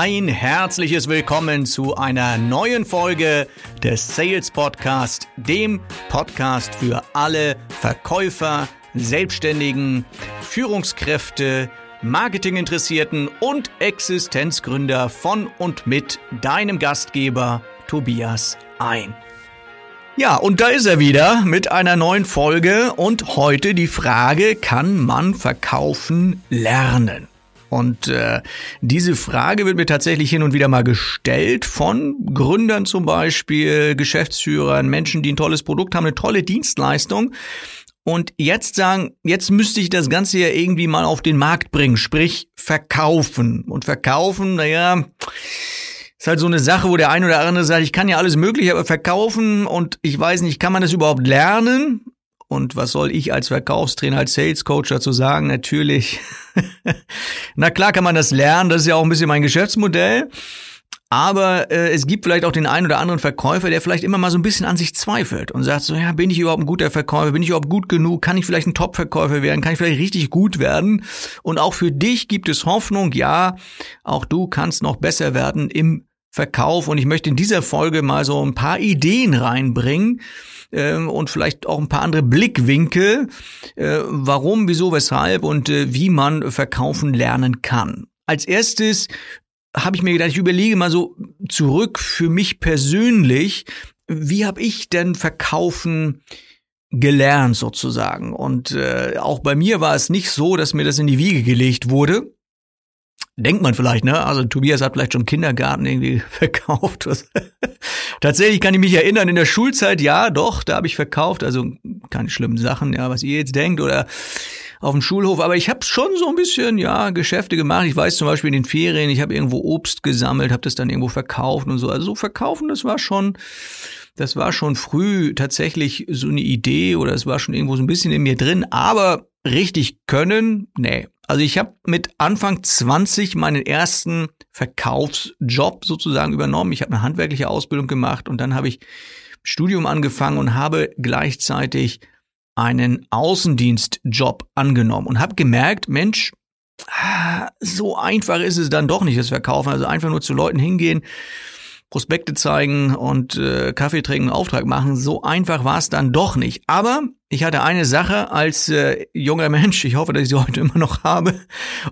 ein herzliches Willkommen zu einer neuen Folge des Sales Podcast, dem Podcast für alle Verkäufer, Selbstständigen, Führungskräfte, Marketinginteressierten und Existenzgründer von und mit deinem Gastgeber Tobias ein. Ja, und da ist er wieder mit einer neuen Folge und heute die Frage, kann man verkaufen lernen? Und äh, diese Frage wird mir tatsächlich hin und wieder mal gestellt von Gründern zum Beispiel, Geschäftsführern, Menschen, die ein tolles Produkt haben, eine tolle Dienstleistung. Und jetzt sagen, jetzt müsste ich das Ganze ja irgendwie mal auf den Markt bringen, sprich verkaufen. Und verkaufen, naja, ist halt so eine Sache, wo der ein oder andere sagt, ich kann ja alles Mögliche aber verkaufen und ich weiß nicht, kann man das überhaupt lernen? Und was soll ich als Verkaufstrainer, als Sales Coach dazu sagen? Natürlich. Na klar kann man das lernen. Das ist ja auch ein bisschen mein Geschäftsmodell. Aber äh, es gibt vielleicht auch den einen oder anderen Verkäufer, der vielleicht immer mal so ein bisschen an sich zweifelt und sagt so, ja, bin ich überhaupt ein guter Verkäufer? Bin ich überhaupt gut genug? Kann ich vielleicht ein Top-Verkäufer werden? Kann ich vielleicht richtig gut werden? Und auch für dich gibt es Hoffnung. Ja, auch du kannst noch besser werden im Verkauf. Und ich möchte in dieser Folge mal so ein paar Ideen reinbringen, ähm, und vielleicht auch ein paar andere Blickwinkel, äh, warum, wieso, weshalb und äh, wie man verkaufen lernen kann. Als erstes habe ich mir gedacht, ich überlege mal so zurück für mich persönlich, wie habe ich denn verkaufen gelernt sozusagen? Und äh, auch bei mir war es nicht so, dass mir das in die Wiege gelegt wurde, denkt man vielleicht, ne? Also Tobias hat vielleicht schon Kindergarten irgendwie verkauft. Tatsächlich kann ich mich erinnern, in der Schulzeit, ja, doch, da habe ich verkauft. Also keine schlimmen Sachen, ja, was ihr jetzt denkt oder auf dem Schulhof. Aber ich habe schon so ein bisschen, ja, Geschäfte gemacht. Ich weiß zum Beispiel in den Ferien, ich habe irgendwo Obst gesammelt, habe das dann irgendwo verkauft und so. Also so verkaufen, das war schon, das war schon früh tatsächlich so eine Idee oder es war schon irgendwo so ein bisschen in mir drin. Aber richtig können, nee, also ich habe mit Anfang 20 meinen ersten Verkaufsjob sozusagen übernommen. Ich habe eine handwerkliche Ausbildung gemacht und dann habe ich Studium angefangen und habe gleichzeitig einen Außendienstjob angenommen und habe gemerkt, Mensch, ah, so einfach ist es dann doch nicht, das Verkaufen. Also einfach nur zu Leuten hingehen, Prospekte zeigen und äh, Kaffee trinken, Auftrag machen. So einfach war es dann doch nicht. Aber ich hatte eine Sache als äh, junger Mensch, ich hoffe, dass ich sie heute immer noch habe,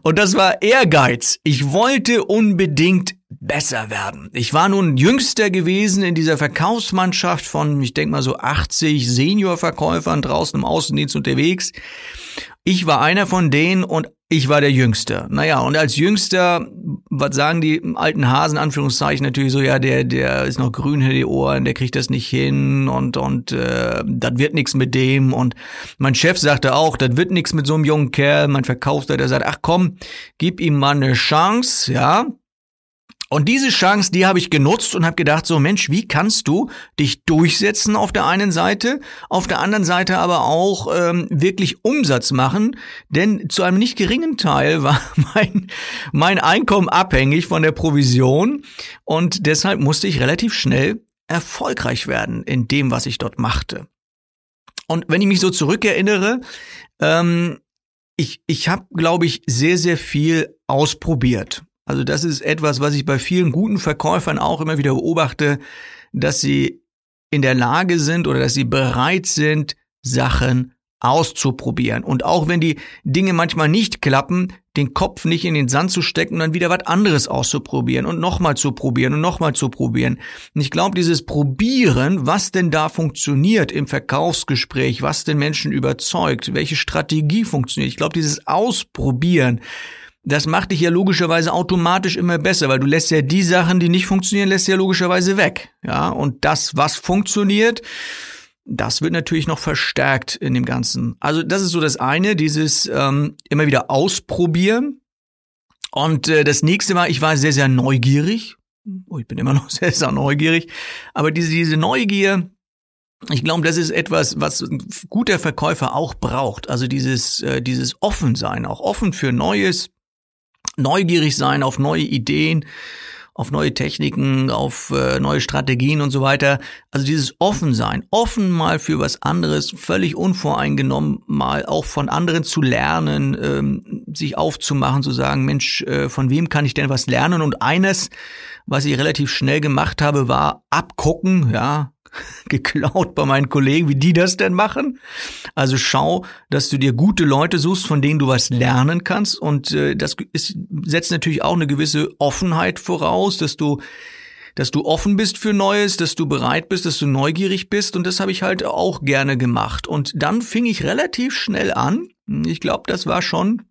und das war Ehrgeiz. Ich wollte unbedingt besser werden. Ich war nun jüngster gewesen in dieser Verkaufsmannschaft von, ich denke mal so 80 Seniorverkäufern draußen im Außendienst unterwegs. Ich war einer von denen und ich war der Jüngste. Naja, und als Jüngster, was sagen die alten Hasen, Anführungszeichen, natürlich so, ja, der, der ist noch grün hinter die Ohren, der kriegt das nicht hin und, und äh, das wird nichts mit dem. Und mein Chef sagte auch, das wird nichts mit so einem jungen Kerl. Mein Verkaufsleiter sagt, ach komm, gib ihm mal eine Chance, ja. Und diese Chance, die habe ich genutzt und habe gedacht, so Mensch, wie kannst du dich durchsetzen auf der einen Seite, auf der anderen Seite aber auch ähm, wirklich Umsatz machen, denn zu einem nicht geringen Teil war mein, mein Einkommen abhängig von der Provision und deshalb musste ich relativ schnell erfolgreich werden in dem, was ich dort machte. Und wenn ich mich so zurückerinnere, ähm, ich, ich habe, glaube ich, sehr, sehr viel ausprobiert. Also das ist etwas, was ich bei vielen guten Verkäufern auch immer wieder beobachte, dass sie in der Lage sind oder dass sie bereit sind, Sachen auszuprobieren. Und auch wenn die Dinge manchmal nicht klappen, den Kopf nicht in den Sand zu stecken und dann wieder was anderes auszuprobieren und nochmal zu probieren und nochmal zu probieren. Und ich glaube, dieses Probieren, was denn da funktioniert im Verkaufsgespräch, was den Menschen überzeugt, welche Strategie funktioniert, ich glaube, dieses Ausprobieren, das macht dich ja logischerweise automatisch immer besser, weil du lässt ja die Sachen, die nicht funktionieren, lässt ja logischerweise weg. Ja, und das, was funktioniert, das wird natürlich noch verstärkt in dem Ganzen. Also das ist so das eine, dieses ähm, immer wieder ausprobieren. Und äh, das nächste war, ich war sehr, sehr neugierig. Oh, ich bin immer noch sehr, sehr neugierig. Aber diese, diese Neugier, ich glaube, das ist etwas, was ein guter Verkäufer auch braucht. Also dieses, äh, dieses Offensein, auch offen für Neues, neugierig sein auf neue Ideen auf neue Techniken, auf äh, neue Strategien und so weiter. Also dieses Offensein, offen mal für was anderes, völlig unvoreingenommen mal auch von anderen zu lernen, ähm, sich aufzumachen, zu sagen, Mensch, äh, von wem kann ich denn was lernen? Und eines, was ich relativ schnell gemacht habe, war abgucken, ja, geklaut bei meinen Kollegen, wie die das denn machen. Also schau, dass du dir gute Leute suchst, von denen du was lernen kannst. Und äh, das ist, setzt natürlich auch eine gewisse Offenheit voraus, dass du dass du offen bist für Neues, dass du bereit bist, dass du neugierig bist. Und das habe ich halt auch gerne gemacht. Und dann fing ich relativ schnell an. Ich glaube, das war schon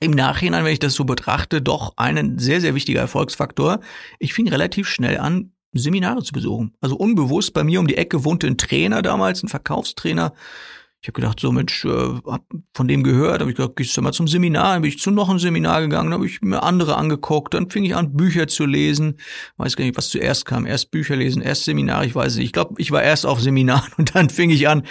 im Nachhinein, wenn ich das so betrachte, doch ein sehr, sehr wichtiger Erfolgsfaktor. Ich fing relativ schnell an, Seminare zu besuchen. Also unbewusst bei mir um die Ecke wohnte ein Trainer damals, ein Verkaufstrainer. Ich habe gedacht, so Mensch, äh, hab von dem gehört, habe ich gedacht, gehst du mal zum Seminar, dann bin ich zu noch ein Seminar gegangen, dann habe ich mir andere angeguckt, dann fing ich an, Bücher zu lesen. Weiß gar nicht, was zuerst kam. Erst Bücher lesen, erst Seminar, ich weiß nicht. Ich glaube, ich war erst auf Seminar und dann fing ich an,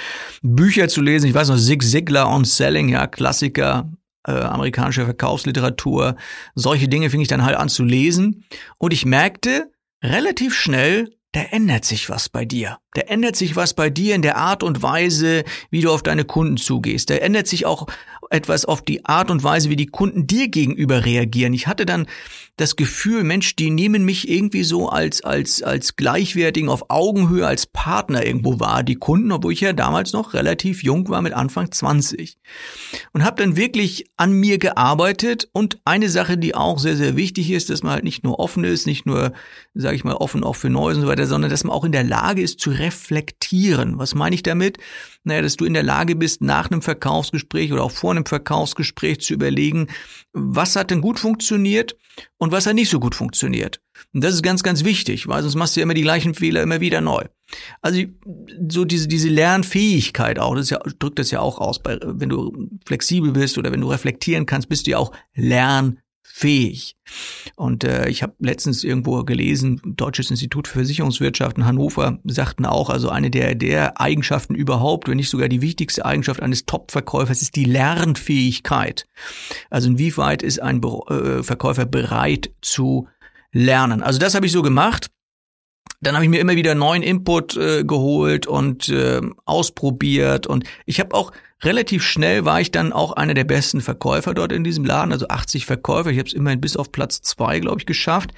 Bücher zu lesen. Ich weiß noch, Zig Ziglar on Selling, ja, Klassiker, äh, amerikanische Verkaufsliteratur. Solche Dinge fing ich dann halt an zu lesen. Und ich merkte, relativ schnell, da ändert sich was bei dir. Da ändert sich was bei dir in der Art und Weise, wie du auf deine Kunden zugehst. Da ändert sich auch etwas auf die Art und Weise, wie die Kunden dir gegenüber reagieren. Ich hatte dann das Gefühl, Mensch, die nehmen mich irgendwie so als, als, als gleichwertigen, auf Augenhöhe, als Partner irgendwo wahr, die Kunden, obwohl ich ja damals noch relativ jung war mit Anfang 20. Und habe dann wirklich an mir gearbeitet und eine Sache, die auch sehr, sehr wichtig ist, dass man halt nicht nur offen ist, nicht nur, sage ich mal, offen auch für Neues und so weiter, sondern dass man auch in der Lage ist zu reflektieren. Was meine ich damit? Naja, dass du in der Lage bist, nach einem Verkaufsgespräch oder auch vor einem Verkaufsgespräch zu überlegen, was hat denn gut funktioniert und was hat nicht so gut funktioniert. Und das ist ganz, ganz wichtig, weil sonst machst du ja immer die gleichen Fehler immer wieder neu. Also so diese, diese Lernfähigkeit auch, das ja, drückt das ja auch aus, bei, wenn du flexibel bist oder wenn du reflektieren kannst, bist du ja auch lernfähig fähig. Und äh, ich habe letztens irgendwo gelesen, Deutsches Institut für Versicherungswirtschaft in Hannover sagten auch, also eine der, der Eigenschaften überhaupt, wenn nicht sogar die wichtigste Eigenschaft eines Top-Verkäufers ist die Lernfähigkeit. Also inwieweit ist ein äh, Verkäufer bereit zu lernen. Also das habe ich so gemacht. Dann habe ich mir immer wieder neuen Input äh, geholt und äh, ausprobiert und ich habe auch relativ schnell war ich dann auch einer der besten Verkäufer dort in diesem Laden, also 80 Verkäufer. Ich habe es immerhin bis auf Platz zwei, glaube ich, geschafft.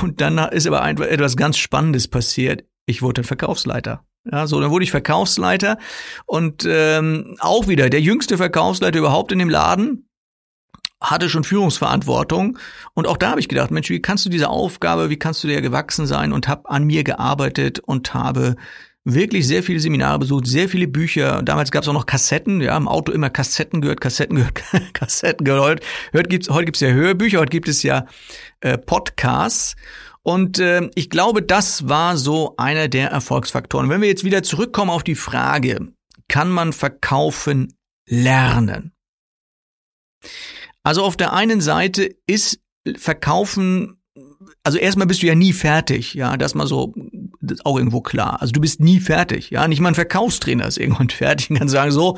Und dann ist aber einfach etwas ganz Spannendes passiert. Ich wurde Verkaufsleiter. Ja, so, dann wurde ich Verkaufsleiter und ähm, auch wieder der jüngste Verkaufsleiter überhaupt in dem Laden hatte schon Führungsverantwortung und auch da habe ich gedacht, Mensch, wie kannst du diese Aufgabe, wie kannst du dir gewachsen sein und habe an mir gearbeitet und habe wirklich sehr viele Seminare besucht, sehr viele Bücher. Damals gab es auch noch Kassetten, ja, im Auto immer Kassetten gehört, Kassetten gehört, Kassetten gehört. Heute gibt's, heute gibt's ja Hörbücher, heute gibt es ja äh, Podcasts. Und äh, ich glaube, das war so einer der Erfolgsfaktoren. Wenn wir jetzt wieder zurückkommen auf die Frage, kann man verkaufen lernen? Also auf der einen Seite ist Verkaufen, also erstmal bist du ja nie fertig, ja, das mal so, das ist auch irgendwo klar. Also du bist nie fertig, ja, nicht mal ein Verkaufstrainer ist irgendwann fertig und kann sagen, so,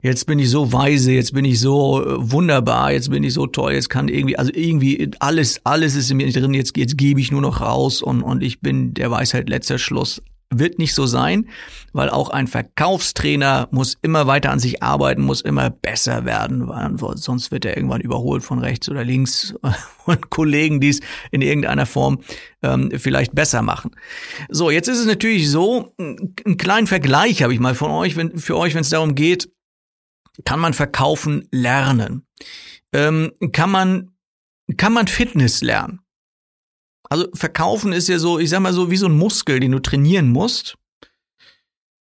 jetzt bin ich so weise, jetzt bin ich so äh, wunderbar, jetzt bin ich so toll, jetzt kann irgendwie, also irgendwie alles, alles ist in mir drin, jetzt, jetzt gebe ich nur noch raus und, und ich bin der Weisheit letzter Schluss wird nicht so sein, weil auch ein Verkaufstrainer muss immer weiter an sich arbeiten, muss immer besser werden, weil sonst wird er irgendwann überholt von rechts oder links von Kollegen, die es in irgendeiner Form ähm, vielleicht besser machen. So, jetzt ist es natürlich so, einen kleinen Vergleich habe ich mal von euch, wenn, für euch, wenn es darum geht, kann man verkaufen lernen? Ähm, kann man kann man Fitness lernen? Also verkaufen ist ja so, ich sag mal so, wie so ein Muskel, den du trainieren musst.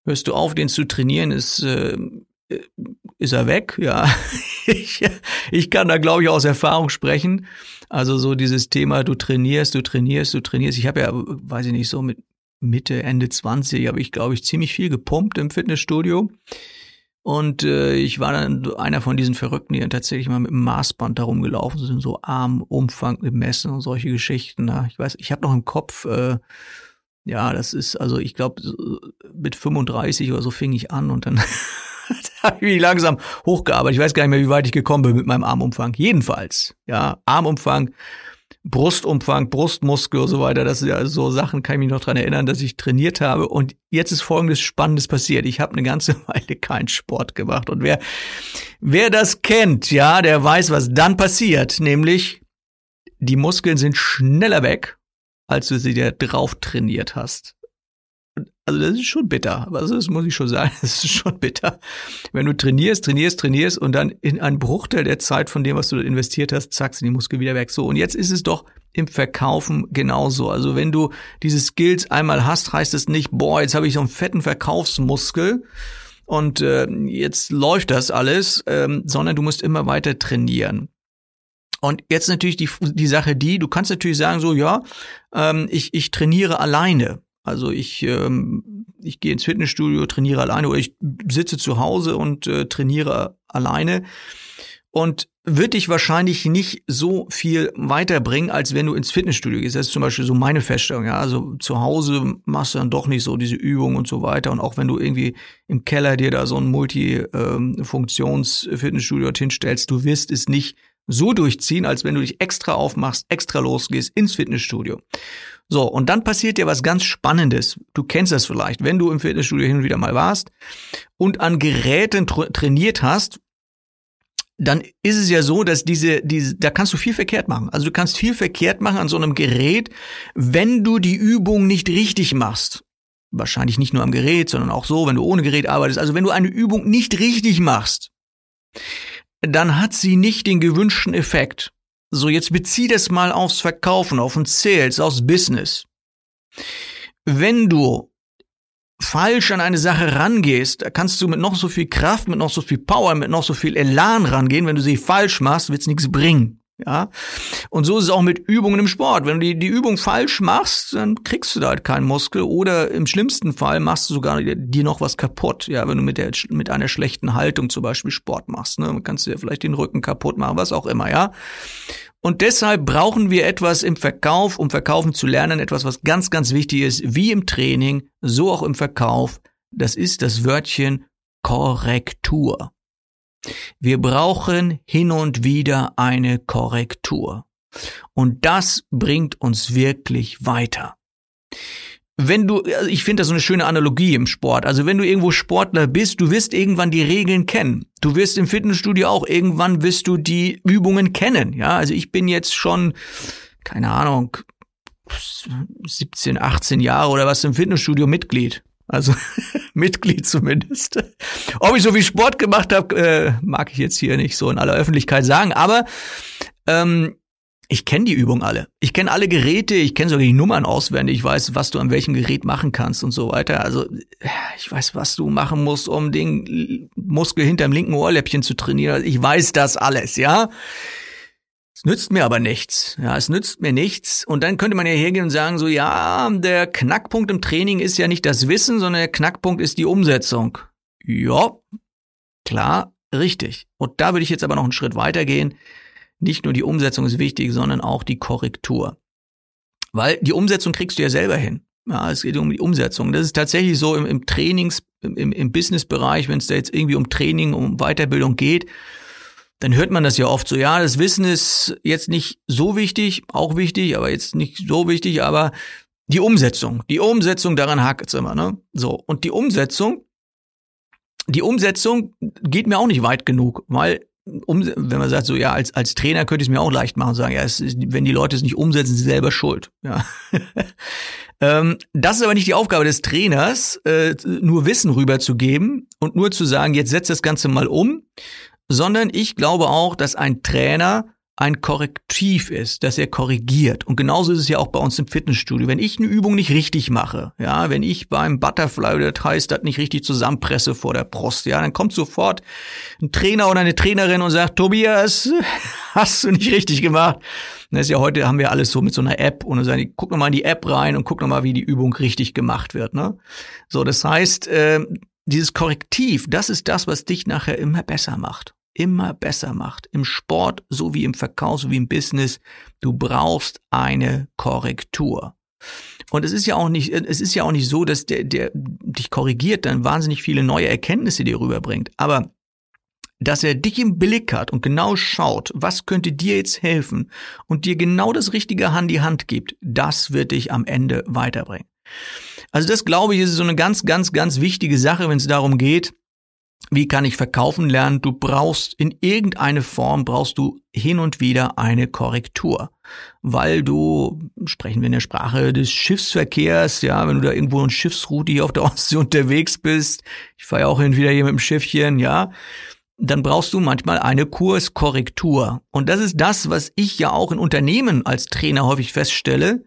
Hörst du auf, den zu trainieren, ist, äh, ist er weg, ja. ich, ich kann da, glaube ich, aus Erfahrung sprechen. Also so dieses Thema, du trainierst, du trainierst, du trainierst. Ich habe ja, weiß ich nicht, so mit Mitte, Ende 20 habe ich, glaube ich, ziemlich viel gepumpt im Fitnessstudio. Und äh, ich war dann einer von diesen Verrückten, die dann tatsächlich mal mit dem Maßband da rumgelaufen sind, so Armumfang gemessen und solche Geschichten. Ja. Ich weiß, ich habe noch im Kopf, äh, ja, das ist, also ich glaube, mit 35 oder so fing ich an und dann habe ich mich langsam hochgearbeitet. Ich weiß gar nicht mehr, wie weit ich gekommen bin mit meinem Armumfang. Jedenfalls, ja, Armumfang Brustumfang, Brustmuskel und so weiter. Das sind ja so Sachen, kann ich mich noch dran erinnern, dass ich trainiert habe. Und jetzt ist folgendes Spannendes passiert. Ich habe eine ganze Weile keinen Sport gemacht. Und wer, wer das kennt, ja, der weiß, was dann passiert. Nämlich, die Muskeln sind schneller weg, als du sie dir drauf trainiert hast. Also das ist schon bitter. Also das muss ich schon sagen, das ist schon bitter. Wenn du trainierst, trainierst, trainierst und dann in einen Bruchteil der Zeit von dem, was du investiert hast, zack, sind die Muskeln wieder weg. So, und jetzt ist es doch im Verkaufen genauso. Also wenn du diese Skills einmal hast, heißt es nicht, boah, jetzt habe ich so einen fetten Verkaufsmuskel und äh, jetzt läuft das alles, ähm, sondern du musst immer weiter trainieren. Und jetzt natürlich die, die Sache die, du kannst natürlich sagen so, ja, ähm, ich, ich trainiere alleine. Also ich, ähm, ich gehe ins Fitnessstudio, trainiere alleine oder ich sitze zu Hause und äh, trainiere alleine. Und wird dich wahrscheinlich nicht so viel weiterbringen, als wenn du ins Fitnessstudio gehst. Das ist zum Beispiel so meine Feststellung. Ja, also zu Hause machst du dann doch nicht so diese Übungen und so weiter. Und auch wenn du irgendwie im Keller dir da so ein Multi-Funktions-Fitnessstudio hinstellst, du wirst es nicht so durchziehen, als wenn du dich extra aufmachst, extra losgehst ins Fitnessstudio. So, und dann passiert dir was ganz Spannendes. Du kennst das vielleicht, wenn du im Fitnessstudio hin und wieder mal warst und an Geräten tra trainiert hast, dann ist es ja so, dass diese, diese, da kannst du viel verkehrt machen. Also du kannst viel verkehrt machen an so einem Gerät, wenn du die Übung nicht richtig machst. Wahrscheinlich nicht nur am Gerät, sondern auch so, wenn du ohne Gerät arbeitest. Also wenn du eine Übung nicht richtig machst, dann hat sie nicht den gewünschten Effekt. So, jetzt bezieh das mal aufs Verkaufen, auf den Sales, aufs Business. Wenn du falsch an eine Sache rangehst, kannst du mit noch so viel Kraft, mit noch so viel Power, mit noch so viel Elan rangehen. Wenn du sie falsch machst, wird's nichts bringen. Ja. Und so ist es auch mit Übungen im Sport. Wenn du die, die Übung falsch machst, dann kriegst du da halt keinen Muskel oder im schlimmsten Fall machst du sogar dir noch was kaputt. Ja, wenn du mit der, mit einer schlechten Haltung zum Beispiel Sport machst, ne, dann kannst du dir vielleicht den Rücken kaputt machen, was auch immer, ja. Und deshalb brauchen wir etwas im Verkauf, um verkaufen zu lernen, etwas, was ganz, ganz wichtig ist, wie im Training, so auch im Verkauf. Das ist das Wörtchen Korrektur. Wir brauchen hin und wieder eine Korrektur. Und das bringt uns wirklich weiter. Wenn du, also ich finde das so eine schöne Analogie im Sport. Also wenn du irgendwo Sportler bist, du wirst irgendwann die Regeln kennen. Du wirst im Fitnessstudio auch irgendwann wirst du die Übungen kennen. Ja, also ich bin jetzt schon, keine Ahnung, 17, 18 Jahre oder was im Fitnessstudio Mitglied. Also Mitglied zumindest. Ob ich so viel Sport gemacht habe, äh, mag ich jetzt hier nicht so in aller Öffentlichkeit sagen. Aber ähm, ich kenne die Übung alle. Ich kenne alle Geräte, ich kenne sogar die Nummern auswendig. Ich weiß, was du an welchem Gerät machen kannst und so weiter. Also ich weiß, was du machen musst, um den Muskel hinterm linken Ohrläppchen zu trainieren. Ich weiß das alles, ja. Es nützt mir aber nichts. Ja, es nützt mir nichts. Und dann könnte man ja hergehen und sagen, so, ja, der Knackpunkt im Training ist ja nicht das Wissen, sondern der Knackpunkt ist die Umsetzung. Ja, klar, richtig. Und da würde ich jetzt aber noch einen Schritt weiter gehen. Nicht nur die Umsetzung ist wichtig, sondern auch die Korrektur. Weil die Umsetzung kriegst du ja selber hin. Ja, es geht um die Umsetzung. Das ist tatsächlich so im, im Trainings, im, im Businessbereich, wenn es da jetzt irgendwie um Training, um Weiterbildung geht, dann hört man das ja oft so, ja, das Wissen ist jetzt nicht so wichtig, auch wichtig, aber jetzt nicht so wichtig, aber die Umsetzung, die Umsetzung, daran hakt es immer, ne? So, und die Umsetzung, die Umsetzung geht mir auch nicht weit genug, weil um, wenn man sagt, so ja, als, als Trainer könnte ich es mir auch leicht machen sagen, ja, ist, wenn die Leute es nicht umsetzen, sind sie selber schuld. Ja. ähm, das ist aber nicht die Aufgabe des Trainers, äh, nur Wissen rüberzugeben und nur zu sagen, jetzt setz das Ganze mal um, sondern ich glaube auch, dass ein Trainer ein Korrektiv ist, dass er korrigiert. Und genauso ist es ja auch bei uns im Fitnessstudio. Wenn ich eine Übung nicht richtig mache, ja, wenn ich beim Butterfly, das heißt, das nicht richtig zusammenpresse vor der Brust, ja, dann kommt sofort ein Trainer oder eine Trainerin und sagt, Tobias, hast du nicht richtig gemacht. Das ist ja heute haben wir alles so mit so einer App und die, guck nochmal in die App rein und guck nochmal, wie die Übung richtig gemacht wird, ne? So, das heißt, äh, dieses Korrektiv, das ist das, was dich nachher immer besser macht immer besser macht. Im Sport sowie im Verkauf sowie im Business. Du brauchst eine Korrektur. Und es ist ja auch nicht, es ist ja auch nicht so, dass der, der dich korrigiert, dann wahnsinnig viele neue Erkenntnisse dir rüberbringt. Aber dass er dich im Blick hat und genau schaut, was könnte dir jetzt helfen und dir genau das Richtige an die Hand gibt, das wird dich am Ende weiterbringen. Also das glaube ich ist so eine ganz, ganz, ganz wichtige Sache, wenn es darum geht, wie kann ich verkaufen lernen? Du brauchst in irgendeine Form, brauchst du hin und wieder eine Korrektur. Weil du, sprechen wir in der Sprache des Schiffsverkehrs, ja, wenn du da irgendwo in Schiffsroute hier auf der Ostsee unterwegs bist, ich fahre ja auch hin und wieder hier mit dem Schiffchen, ja, dann brauchst du manchmal eine Kurskorrektur. Und das ist das, was ich ja auch in Unternehmen als Trainer häufig feststelle.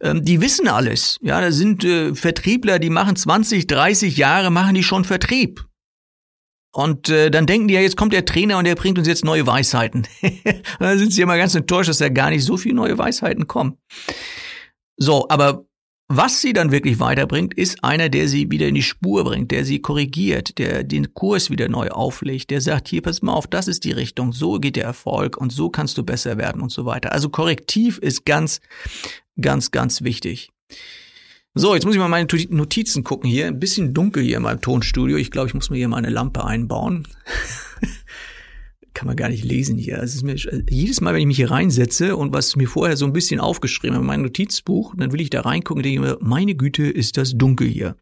Ähm, die wissen alles. Ja, da sind äh, Vertriebler, die machen 20, 30 Jahre, machen die schon Vertrieb. Und äh, dann denken die ja, jetzt kommt der Trainer und der bringt uns jetzt neue Weisheiten. dann sind sie immer ganz enttäuscht, dass da gar nicht so viele neue Weisheiten kommen. So, aber was sie dann wirklich weiterbringt, ist einer, der sie wieder in die Spur bringt, der sie korrigiert, der den Kurs wieder neu auflegt, der sagt, hier, pass mal auf, das ist die Richtung, so geht der Erfolg und so kannst du besser werden und so weiter. Also korrektiv ist ganz, ganz, ganz wichtig. So, jetzt muss ich mal meine Notizen gucken hier. Ein bisschen dunkel hier in meinem Tonstudio. Ich glaube, ich muss mir hier mal eine Lampe einbauen. Kann man gar nicht lesen hier. Es ist mir, jedes Mal, wenn ich mich hier reinsetze und was mir vorher so ein bisschen aufgeschrieben habe, mein Notizbuch, dann will ich da reingucken und denke mir, meine Güte, ist das dunkel hier.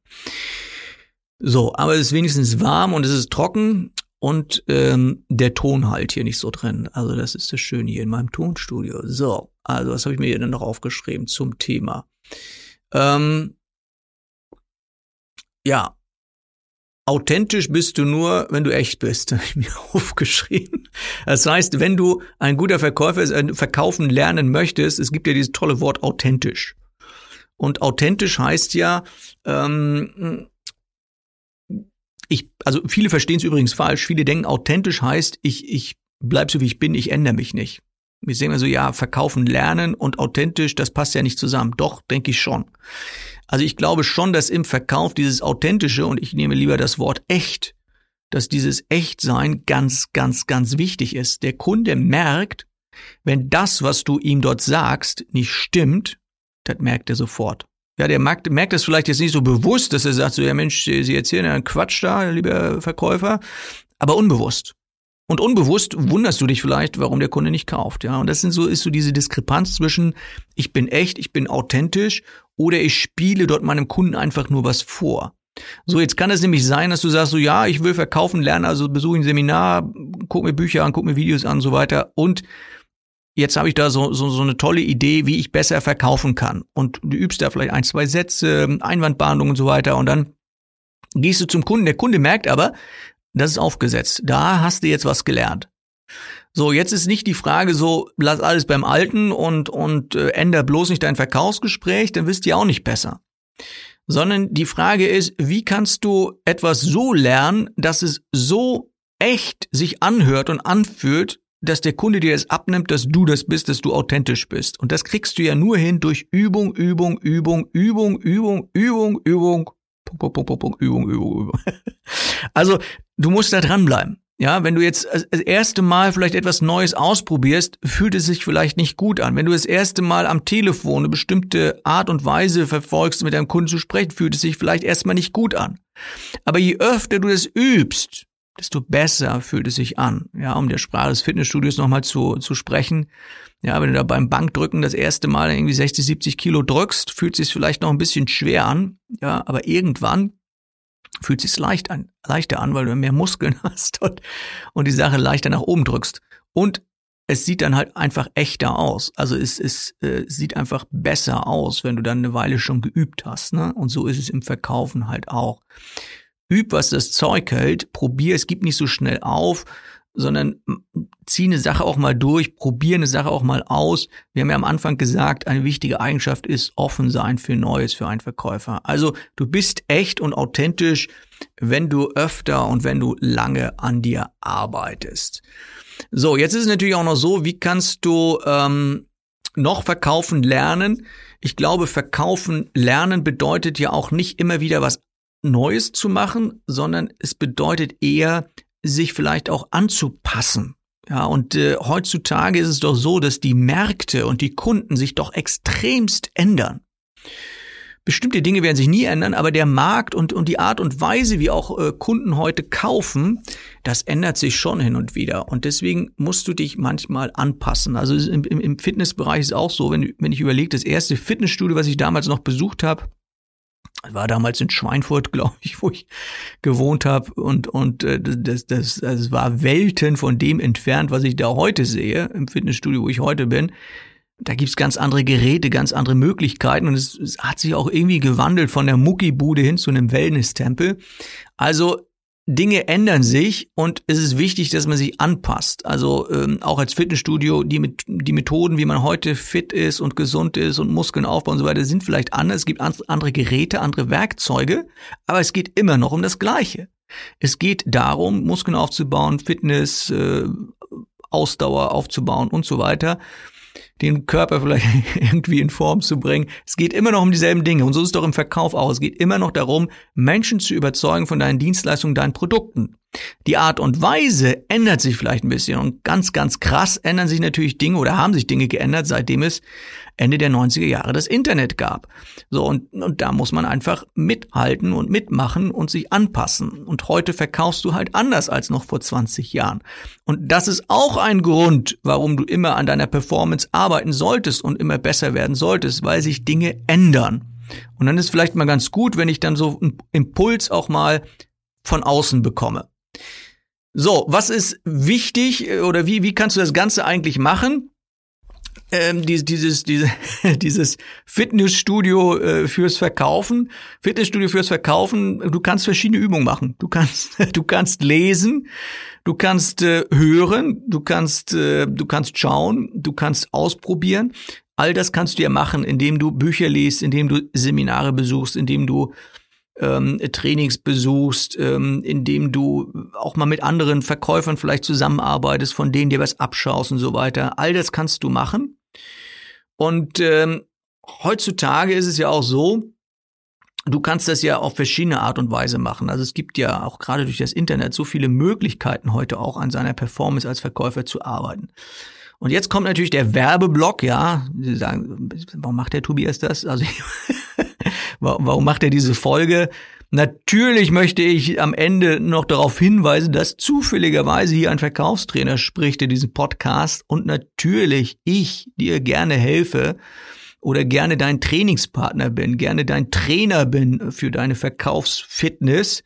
So, aber es ist wenigstens warm und es ist trocken und ähm, der Ton halt hier nicht so drin. Also das ist das Schöne hier in meinem Tonstudio. So, also was habe ich mir hier dann noch aufgeschrieben zum Thema? Ähm, ja, authentisch bist du nur, wenn du echt bist, habe ich mir aufgeschrieben. Das heißt, wenn du ein guter Verkäufer äh, verkaufen lernen möchtest, es gibt ja dieses tolle Wort authentisch. Und authentisch heißt ja, ähm, ich, also viele verstehen es übrigens falsch. Viele denken, authentisch heißt, ich, ich bleib so wie ich bin, ich ändere mich nicht. Wir sehen also, ja, verkaufen, lernen und authentisch, das passt ja nicht zusammen. Doch, denke ich schon. Also ich glaube schon, dass im Verkauf dieses authentische, und ich nehme lieber das Wort echt, dass dieses Echtsein ganz, ganz, ganz wichtig ist. Der Kunde merkt, wenn das, was du ihm dort sagst, nicht stimmt, das merkt er sofort. Ja, der merkt, merkt das vielleicht jetzt nicht so bewusst, dass er sagt, so, ja Mensch, Sie erzählen ja einen Quatsch da, lieber Verkäufer, aber unbewusst. Und unbewusst wunderst du dich vielleicht, warum der Kunde nicht kauft, ja. Und das sind so, ist so diese Diskrepanz zwischen, ich bin echt, ich bin authentisch oder ich spiele dort meinem Kunden einfach nur was vor. So, jetzt kann es nämlich sein, dass du sagst, so, ja, ich will verkaufen, lernen, also besuche ein Seminar, guck mir Bücher an, guck mir Videos an und so weiter und jetzt habe ich da so, so, so eine tolle Idee, wie ich besser verkaufen kann. Und du übst da vielleicht ein, zwei Sätze, Einwandbehandlung und so weiter und dann gehst du zum Kunden. Der Kunde merkt aber, das ist aufgesetzt. Da hast du jetzt was gelernt. So, jetzt ist nicht die Frage so, lass alles beim Alten und, und äh, änder bloß nicht dein Verkaufsgespräch, dann wirst du ja auch nicht besser. Sondern die Frage ist, wie kannst du etwas so lernen, dass es so echt sich anhört und anfühlt, dass der Kunde dir das abnimmt, dass du das bist, dass du authentisch bist. Und das kriegst du ja nur hin durch Übung, Übung, Übung, Übung, Übung, Übung, Übung, Punkt, Punkt, Punkt, Punkt, Übung, Übung, Übung. Also du musst da dranbleiben. Ja, wenn du jetzt das erste Mal vielleicht etwas Neues ausprobierst, fühlt es sich vielleicht nicht gut an. Wenn du das erste Mal am Telefon eine bestimmte Art und Weise verfolgst, mit deinem Kunden zu sprechen, fühlt es sich vielleicht erstmal nicht gut an. Aber je öfter du das übst, desto besser fühlt es sich an. Ja, um der Sprache des Fitnessstudios nochmal zu, zu sprechen. Ja, wenn du da beim Bankdrücken das erste Mal irgendwie 60, 70 Kilo drückst, fühlt es sich vielleicht noch ein bisschen schwer an. Ja, aber irgendwann fühlt sich leicht an, leichter an, weil du mehr Muskeln hast und, und die Sache leichter nach oben drückst. Und es sieht dann halt einfach echter aus. Also es, es äh, sieht einfach besser aus, wenn du dann eine Weile schon geübt hast. Ne? Und so ist es im Verkaufen halt auch. Üb, was das Zeug hält, probier, es gibt nicht so schnell auf, sondern zieh eine Sache auch mal durch, probier eine Sache auch mal aus. Wir haben ja am Anfang gesagt, eine wichtige Eigenschaft ist offen sein für Neues für einen Verkäufer. Also du bist echt und authentisch, wenn du öfter und wenn du lange an dir arbeitest. So, jetzt ist es natürlich auch noch so, wie kannst du ähm, noch verkaufen lernen? Ich glaube, verkaufen lernen bedeutet ja auch nicht immer wieder was Neues zu machen, sondern es bedeutet eher sich vielleicht auch anzupassen. Ja, und äh, heutzutage ist es doch so, dass die Märkte und die Kunden sich doch extremst ändern. bestimmte Dinge werden sich nie ändern, aber der Markt und, und die Art und Weise, wie auch äh, Kunden heute kaufen, das ändert sich schon hin und wieder. Und deswegen musst du dich manchmal anpassen. Also im, im Fitnessbereich ist auch so, wenn, wenn ich überlege, das erste Fitnessstudio, was ich damals noch besucht habe, war damals in Schweinfurt, glaube ich, wo ich gewohnt habe und und äh, das, das, das war Welten von dem entfernt, was ich da heute sehe im Fitnessstudio, wo ich heute bin. Da gibt's ganz andere Geräte, ganz andere Möglichkeiten und es, es hat sich auch irgendwie gewandelt von der Muckibude hin zu einem Wellness-Tempel. Also Dinge ändern sich und es ist wichtig, dass man sich anpasst. Also ähm, auch als Fitnessstudio, die, die Methoden, wie man heute fit ist und gesund ist und Muskeln aufbauen und so weiter, sind vielleicht anders. Es gibt andere Geräte, andere Werkzeuge, aber es geht immer noch um das Gleiche. Es geht darum, Muskeln aufzubauen, Fitness, äh, Ausdauer aufzubauen und so weiter den Körper vielleicht irgendwie in Form zu bringen. Es geht immer noch um dieselben Dinge. Und so ist es doch im Verkauf auch. Es geht immer noch darum, Menschen zu überzeugen von deinen Dienstleistungen, deinen Produkten. Die Art und Weise ändert sich vielleicht ein bisschen und ganz, ganz krass ändern sich natürlich Dinge oder haben sich Dinge geändert, seitdem es Ende der 90er Jahre das Internet gab. So, und, und da muss man einfach mithalten und mitmachen und sich anpassen. Und heute verkaufst du halt anders als noch vor 20 Jahren. Und das ist auch ein Grund, warum du immer an deiner Performance arbeiten solltest und immer besser werden solltest, weil sich Dinge ändern. Und dann ist vielleicht mal ganz gut, wenn ich dann so einen Impuls auch mal von außen bekomme. So, was ist wichtig äh, oder wie, wie kannst du das Ganze eigentlich machen? Ähm, dieses, dieses, diese, dieses Fitnessstudio äh, fürs Verkaufen, Fitnessstudio fürs Verkaufen, du kannst verschiedene Übungen machen. Du kannst, du kannst lesen, du kannst äh, hören, du kannst, äh, du kannst schauen, du kannst ausprobieren. All das kannst du ja machen, indem du Bücher liest, indem du Seminare besuchst, indem du ähm, Trainings besuchst, ähm, indem du auch mal mit anderen Verkäufern vielleicht zusammenarbeitest, von denen dir was abschaust und so weiter. All das kannst du machen. Und ähm, heutzutage ist es ja auch so, du kannst das ja auf verschiedene Art und Weise machen. Also es gibt ja auch gerade durch das Internet so viele Möglichkeiten heute auch an seiner Performance als Verkäufer zu arbeiten. Und jetzt kommt natürlich der Werbeblock, ja. Sie sagen, warum macht der Tobias das? Also warum macht er diese Folge? Natürlich möchte ich am Ende noch darauf hinweisen, dass zufälligerweise hier ein Verkaufstrainer spricht in diesem Podcast und natürlich ich dir gerne helfe oder gerne dein Trainingspartner bin, gerne dein Trainer bin für deine Verkaufsfitness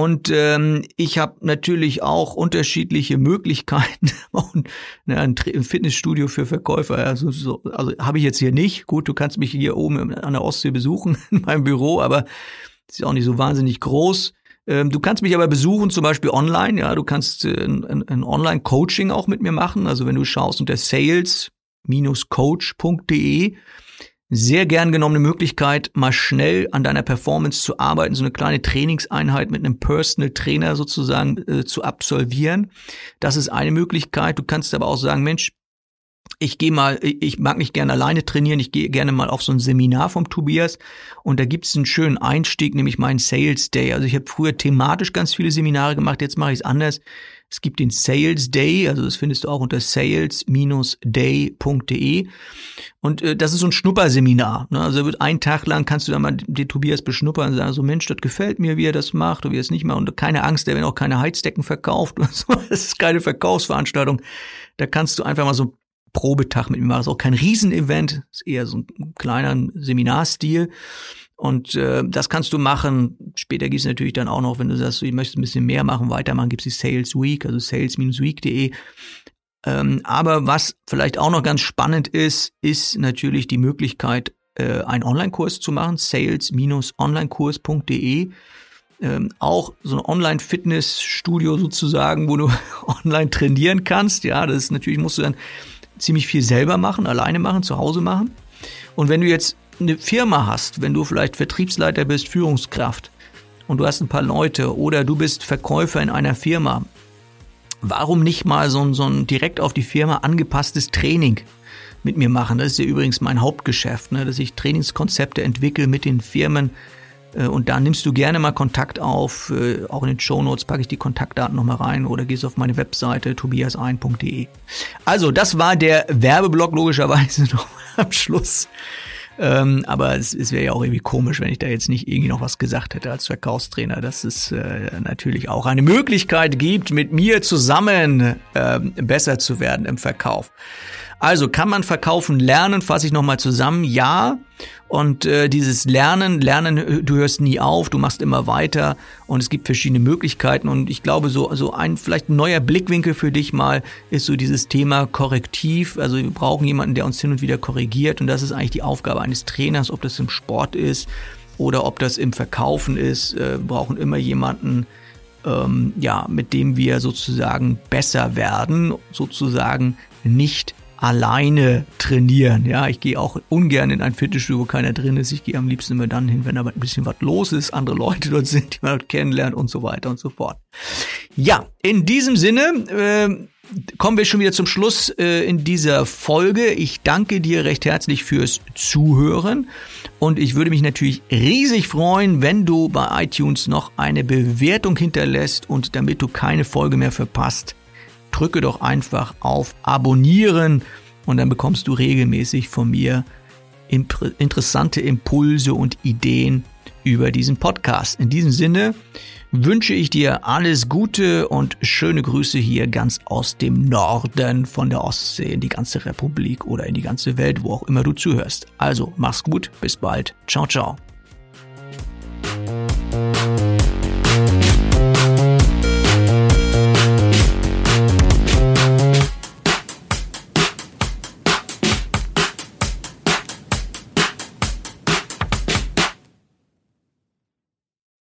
und ähm, ich habe natürlich auch unterschiedliche Möglichkeiten. Ne, ein Fitnessstudio für Verkäufer, also, so, also habe ich jetzt hier nicht. Gut, du kannst mich hier oben an der Ostsee besuchen, in meinem Büro, aber ist ja auch nicht so wahnsinnig groß. Ähm, du kannst mich aber besuchen, zum Beispiel online. Ja, du kannst äh, ein, ein Online-Coaching auch mit mir machen. Also wenn du schaust unter sales-coach.de sehr gern genommene Möglichkeit, mal schnell an deiner Performance zu arbeiten, so eine kleine Trainingseinheit mit einem Personal Trainer sozusagen äh, zu absolvieren. Das ist eine Möglichkeit. Du kannst aber auch sagen, Mensch, ich gehe mal, ich mag nicht gerne alleine trainieren, ich gehe gerne mal auf so ein Seminar vom Tobias und da gibt es einen schönen Einstieg, nämlich meinen Sales Day. Also ich habe früher thematisch ganz viele Seminare gemacht, jetzt mache ich es anders. Es gibt den Sales Day, also das findest du auch unter sales-day.de. Und äh, das ist so ein Schnupperseminar. Ne? Also wird ein Tag lang kannst du da mal den Tobias beschnuppern und sagen, so Mensch, das gefällt mir, wie er das macht oder wie er es nicht macht. Und keine Angst, der wird auch keine Heizdecken verkauft. Das ist keine Verkaufsveranstaltung. Da kannst du einfach mal so Probetag mit mir. Das ist auch kein Riesenevent, ist eher so ein kleiner Seminarstil. Und äh, das kannst du machen. Später gibt es natürlich dann auch noch, wenn du sagst, du möchtest ein bisschen mehr machen, weitermachen, gibt es die Sales Week, also sales-week.de. Ähm, aber was vielleicht auch noch ganz spannend ist, ist natürlich die Möglichkeit, äh, einen Online-Kurs zu machen, sales-onlinekurs.de. Ähm, auch so ein Online-Fitness-Studio sozusagen, wo du online trainieren kannst. Ja, das ist natürlich, musst du dann ziemlich viel selber machen, alleine machen, zu Hause machen. Und wenn du jetzt eine Firma hast, wenn du vielleicht Vertriebsleiter bist, Führungskraft und du hast ein paar Leute oder du bist Verkäufer in einer Firma, warum nicht mal so ein, so ein direkt auf die Firma angepasstes Training mit mir machen? Das ist ja übrigens mein Hauptgeschäft, ne? dass ich Trainingskonzepte entwickle mit den Firmen, und da nimmst du gerne mal Kontakt auf. Äh, auch in den Show Notes packe ich die Kontaktdaten nochmal rein oder gehst auf meine Webseite tobiasein.de. Also, das war der Werbeblock logischerweise noch am Schluss. Ähm, aber es, es wäre ja auch irgendwie komisch, wenn ich da jetzt nicht irgendwie noch was gesagt hätte als Verkaufstrainer, dass es äh, natürlich auch eine Möglichkeit gibt, mit mir zusammen äh, besser zu werden im Verkauf. Also kann man verkaufen lernen, fasse ich nochmal zusammen. Ja. Und äh, dieses Lernen, Lernen, du hörst nie auf, du machst immer weiter und es gibt verschiedene Möglichkeiten. Und ich glaube, so, so ein vielleicht ein neuer Blickwinkel für dich mal ist so dieses Thema Korrektiv. Also wir brauchen jemanden, der uns hin und wieder korrigiert. Und das ist eigentlich die Aufgabe eines Trainers, ob das im Sport ist oder ob das im Verkaufen ist. Äh, wir brauchen immer jemanden, ähm, ja, mit dem wir sozusagen besser werden, sozusagen nicht alleine trainieren. Ja, ich gehe auch ungern in ein Fitnessstudio, wo keiner drin ist. Ich gehe am liebsten immer dann hin, wenn aber ein bisschen was los ist, andere Leute dort sind, die man dort kennenlernt und so weiter und so fort. Ja, in diesem Sinne äh, kommen wir schon wieder zum Schluss äh, in dieser Folge. Ich danke dir recht herzlich fürs Zuhören und ich würde mich natürlich riesig freuen, wenn du bei iTunes noch eine Bewertung hinterlässt und damit du keine Folge mehr verpasst, drücke doch einfach auf Abonnieren und dann bekommst du regelmäßig von mir interessante Impulse und Ideen über diesen Podcast. In diesem Sinne wünsche ich dir alles Gute und schöne Grüße hier ganz aus dem Norden von der Ostsee in die ganze Republik oder in die ganze Welt, wo auch immer du zuhörst. Also mach's gut, bis bald. Ciao, ciao.